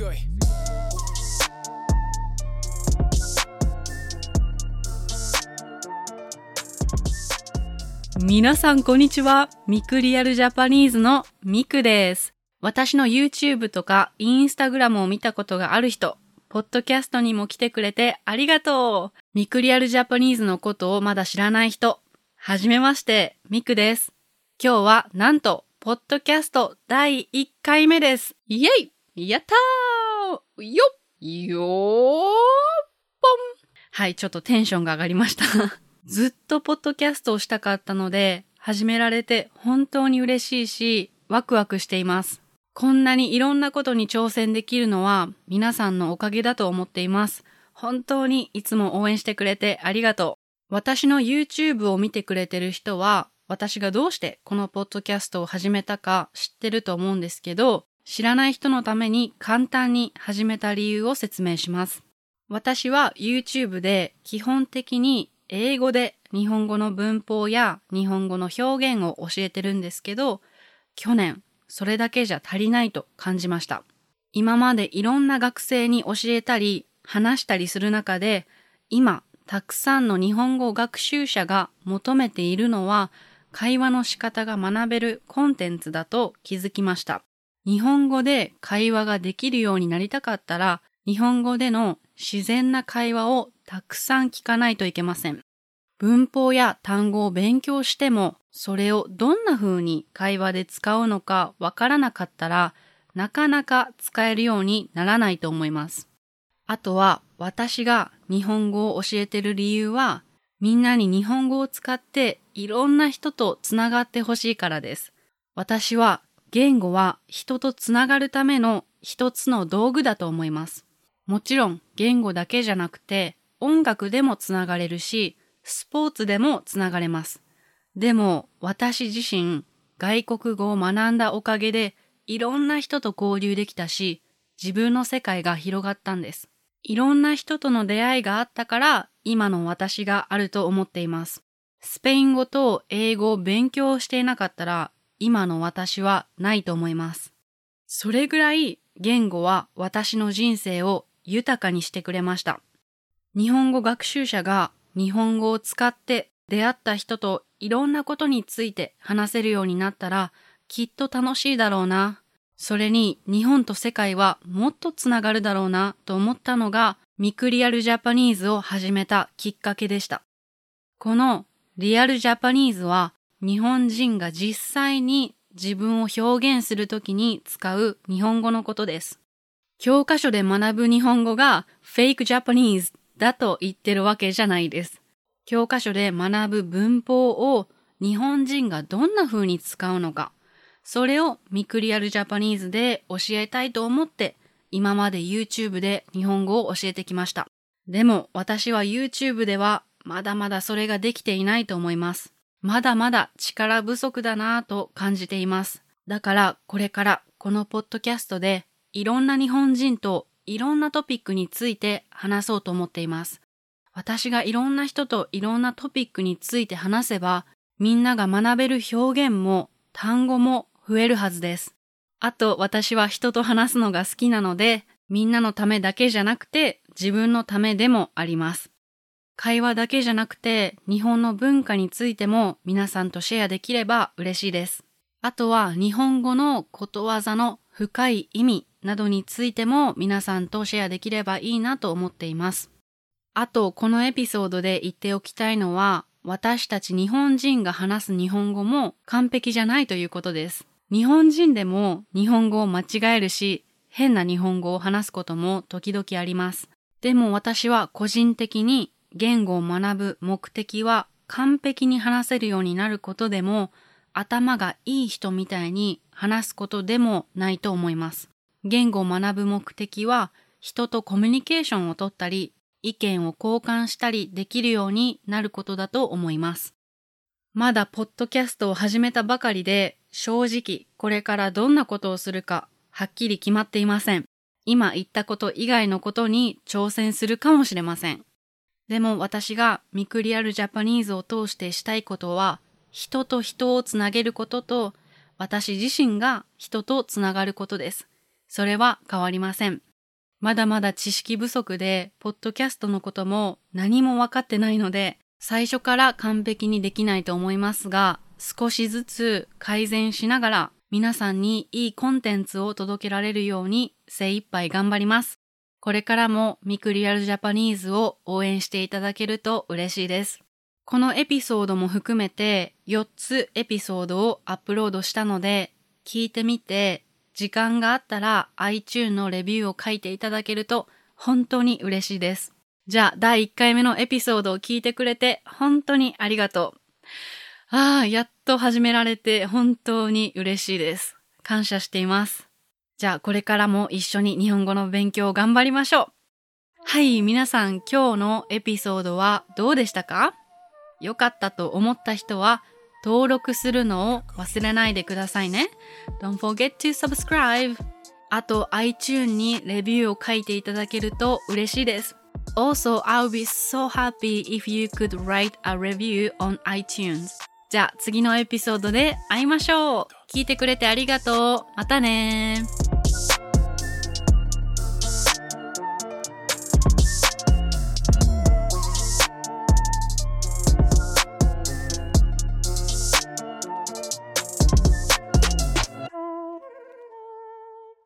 はい皆さんこんにちは。 Miku Real Japanese のミクです。私の YouTube とか Instagram を見たことがある人、ポッドキャストにも来てくれてありがとう。 Miku Real Japanese のことをまだ知らない人、はじめまして、ミクです。今日はなんと、ポッドキャスト第1回目です。イェイやったーよっよーぽんはい、ちょっとテンションが上がりました。ずっとポッドキャストをしたかったので、始められて本当に嬉しいし、ワクワクしています。こんなにいろんなことに挑戦できるのは皆さんのおかげだと思っています。本当にいつも応援してくれてありがとう。私の YouTube を見てくれてる人は、私がどうしてこのポッドキャストを始めたか知ってると思うんですけど、知らない人のために簡単に始めた理由を説明します。私は YouTube で基本的に英語で日本語の文法や日本語の表現を教えてるんですけど、去年それだけじゃ足りないと感じました。今までいろんな学生に教えたり話したりする中で、今たくさんの日本語学習者が求めているのは会話の仕方が学べるコンテンツだと気づきました。日本語で会話ができるようになりたかったら、日本語での自然な会話をたくさん聞かないといけません。文法や単語を勉強しても、それをどんな風に会話で使うのかわからなかったら、なかなか使えるようにならないと思います。あとは、私が日本語を教えてる理由は、みんなに日本語を使っていろんな人とつながってほしいからです。私は言語は人とつながるための一つの道具だと思います。もちろん言語だけじゃなくて音楽でもつながれるし、スポーツでもつながれます。でも私自身外国語を学んだおかげでいろんな人と交流できたし、自分の世界が広がったんです。いろんな人との出会いがあったから今の私があると思っています。スペイン語と英語を勉強していなかったら今の私はないと思います。それぐらい言語は私の人生を豊かにしてくれました。日本語学習者が日本語を使って出会った人といろんなことについて話せるようになったらきっと楽しいだろうな。それに日本と世界はもっとつながるだろうなと思ったのがミクリアルジャパニーズを始めたきっかけでした。このリアルジャパニーズは日本人が実際に自分を表現するときに使う日本語のことです。教科書で学ぶ日本語が fake Japanese だと言ってるわけじゃないです。教科書で学ぶ文法を日本人がどんな風に使うのか、それをミクリアルジャパニーズで教えたいと思って今まで YouTube で日本語を教えてきました。でも私は YouTube ではまだまだそれができていないと思います。まだまだ力不足だなぁと感じています。だからこれからこのポッドキャストでいろんな日本人といろんなトピックについて話そうと思っています。私がいろんな人といろんなトピックについて話せばみんなが学べる表現も単語も増えるはずです。あと私は人と話すのが好きなのでみんなのためだけじゃなくて自分のためでもあります。会話だけじゃなくて日本の文化についても皆さんとシェアできれば嬉しいです。あとは日本語のことわざの深い意味などについても皆さんとシェアできればいいなと思っています。あとこのエピソードで言っておきたいのは私たち日本人が話す日本語も完璧じゃないということです。日本人でも日本語を間違えるし変な日本語を話すことも時々あります。でも私は個人的に言語を学ぶ目的は完璧に話せるようになることでも頭がいい人みたいに話すことでもないと思います。言語を学ぶ目的は人とコミュニケーションをとったり意見を交換したりできるようになることだと思います。まだポッドキャストを始めたばかりで正直これからどんなことをするかはっきり決まっていません。今言ったこと以外のことに挑戦するかもしれません。でも私がミクリアルジャパニーズを通してしたいことは人と人をつなげることと私自身が人とつながることです。それは変わりません。まだまだ知識不足で、ポッドキャストのことも何もわかってないので、最初から完璧にできないと思いますが、少しずつ改善しながら皆さんにいいコンテンツを届けられるように精一杯頑張ります。これからもミクリアルジャパニーズを応援していただけると嬉しいです。このエピソードも含めて4つエピソードをアップロードしたので、聞いてみて時間があったら iTune のレビューを書いていただけると本当に嬉しいです。じゃあ、第1回目のエピソードを聞いてくれて本当にありがとう。ああ、やっと始められて本当に嬉しいです。感謝しています。じゃあ、これからも一緒に日本語の勉強を頑張りましょう。はい、皆さん今日のエピソードはどうでしたか？良かったと思った人は登録するのを忘れないでくださいね。Don't forget to subscribe. あと iTune にレビューを書いていただけると嬉しいです。Also, I'll be so happy if you could write a review on iTunes. じゃあ次のエピソードで会いましょう。聞いてくれてありがとう。またね